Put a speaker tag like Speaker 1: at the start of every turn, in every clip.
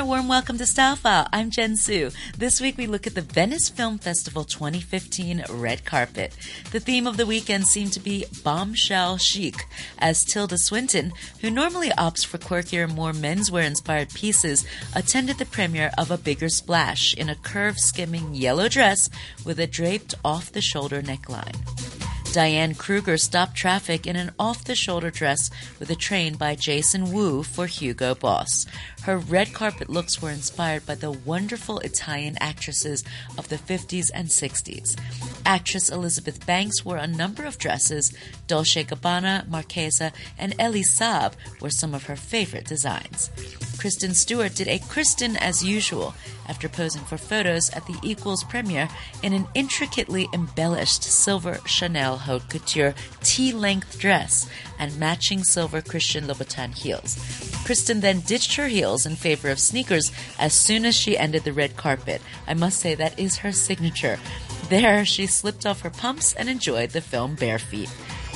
Speaker 1: a warm welcome to Style File. I'm Jen Su. This week we look at the Venice Film Festival 2015 red carpet. The theme of the weekend seemed to be bombshell chic, as Tilda Swinton, who normally opts for quirkier, more menswear inspired pieces, attended the premiere of A Bigger Splash in a curve skimming yellow dress with a draped off the shoulder neckline. Diane Kruger stopped traffic in an off the shoulder dress with a train by Jason Wu for Hugo Boss. Her red carpet looks were inspired by the wonderful Italian actresses of the 50s and 60s. Actress Elizabeth Banks wore a number of dresses. Dolce Gabbana, Marchesa, and Elie Saab were some of her favorite designs. Kristen Stewart did a Kristen as usual after posing for photos at the Equals premiere in an intricately embellished silver Chanel haute couture tea length dress and matching silver Christian Louboutin heels. Kristen then ditched her heels in favor of sneakers as soon as she ended the red carpet. I must say that is her signature. There, she slipped off her pumps and enjoyed the film bare feet.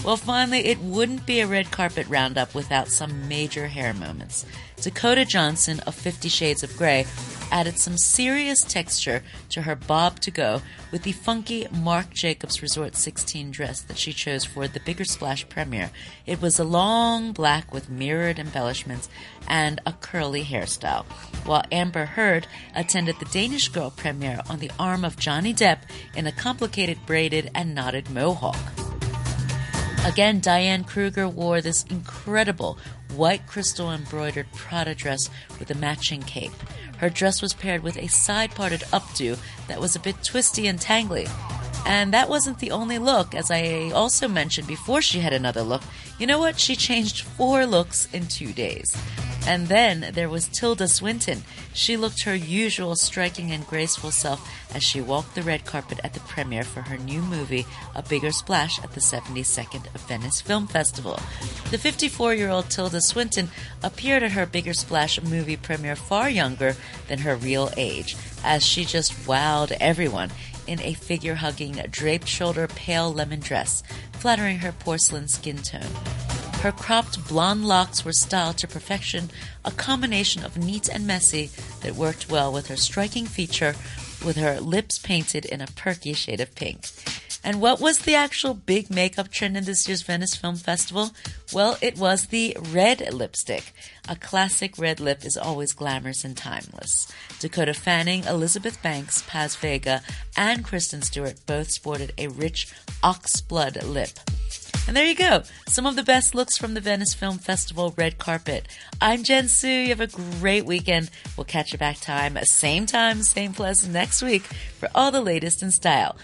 Speaker 1: Well, finally, it wouldn't be a red carpet roundup without some major hair moments. Dakota Johnson of Fifty Shades of Grey added some serious texture to her bob to go with the funky Marc Jacobs Resort 16 dress that she chose for the Bigger Splash premiere. It was a long black with mirrored embellishments and a curly hairstyle, while Amber Heard attended the Danish Girl premiere on the arm of Johnny Depp in a complicated braided and knotted mohawk. Again, Diane Kruger wore this incredible white crystal embroidered Prada dress with a matching cape. Her dress was paired with a side parted updo that was a bit twisty and tangly. And that wasn't the only look, as I also mentioned before she had another look. You know what? She changed four looks in two days. And then there was Tilda Swinton. She looked her usual striking and graceful self as she walked the red carpet at the premiere for her new movie, A Bigger Splash, at the 72nd Venice Film Festival. The 54 year old Tilda Swinton appeared at her Bigger Splash movie premiere far younger than her real age, as she just wowed everyone in a figure hugging, draped shoulder pale lemon dress, flattering her porcelain skin tone. Her cropped blonde locks were styled to perfection, a combination of neat and messy that worked well with her striking feature, with her lips painted in a perky shade of pink. And what was the actual big makeup trend in this year's Venice Film Festival? Well, it was the red lipstick. A classic red lip is always glamorous and timeless. Dakota Fanning, Elizabeth Banks, Paz Vega, and Kristen Stewart both sported a rich oxblood lip. And there you go. Some of the best looks from the Venice Film Festival red carpet. I'm Jen Su. You have a great weekend. We'll catch you back time, same time, same place next week for all the latest in style.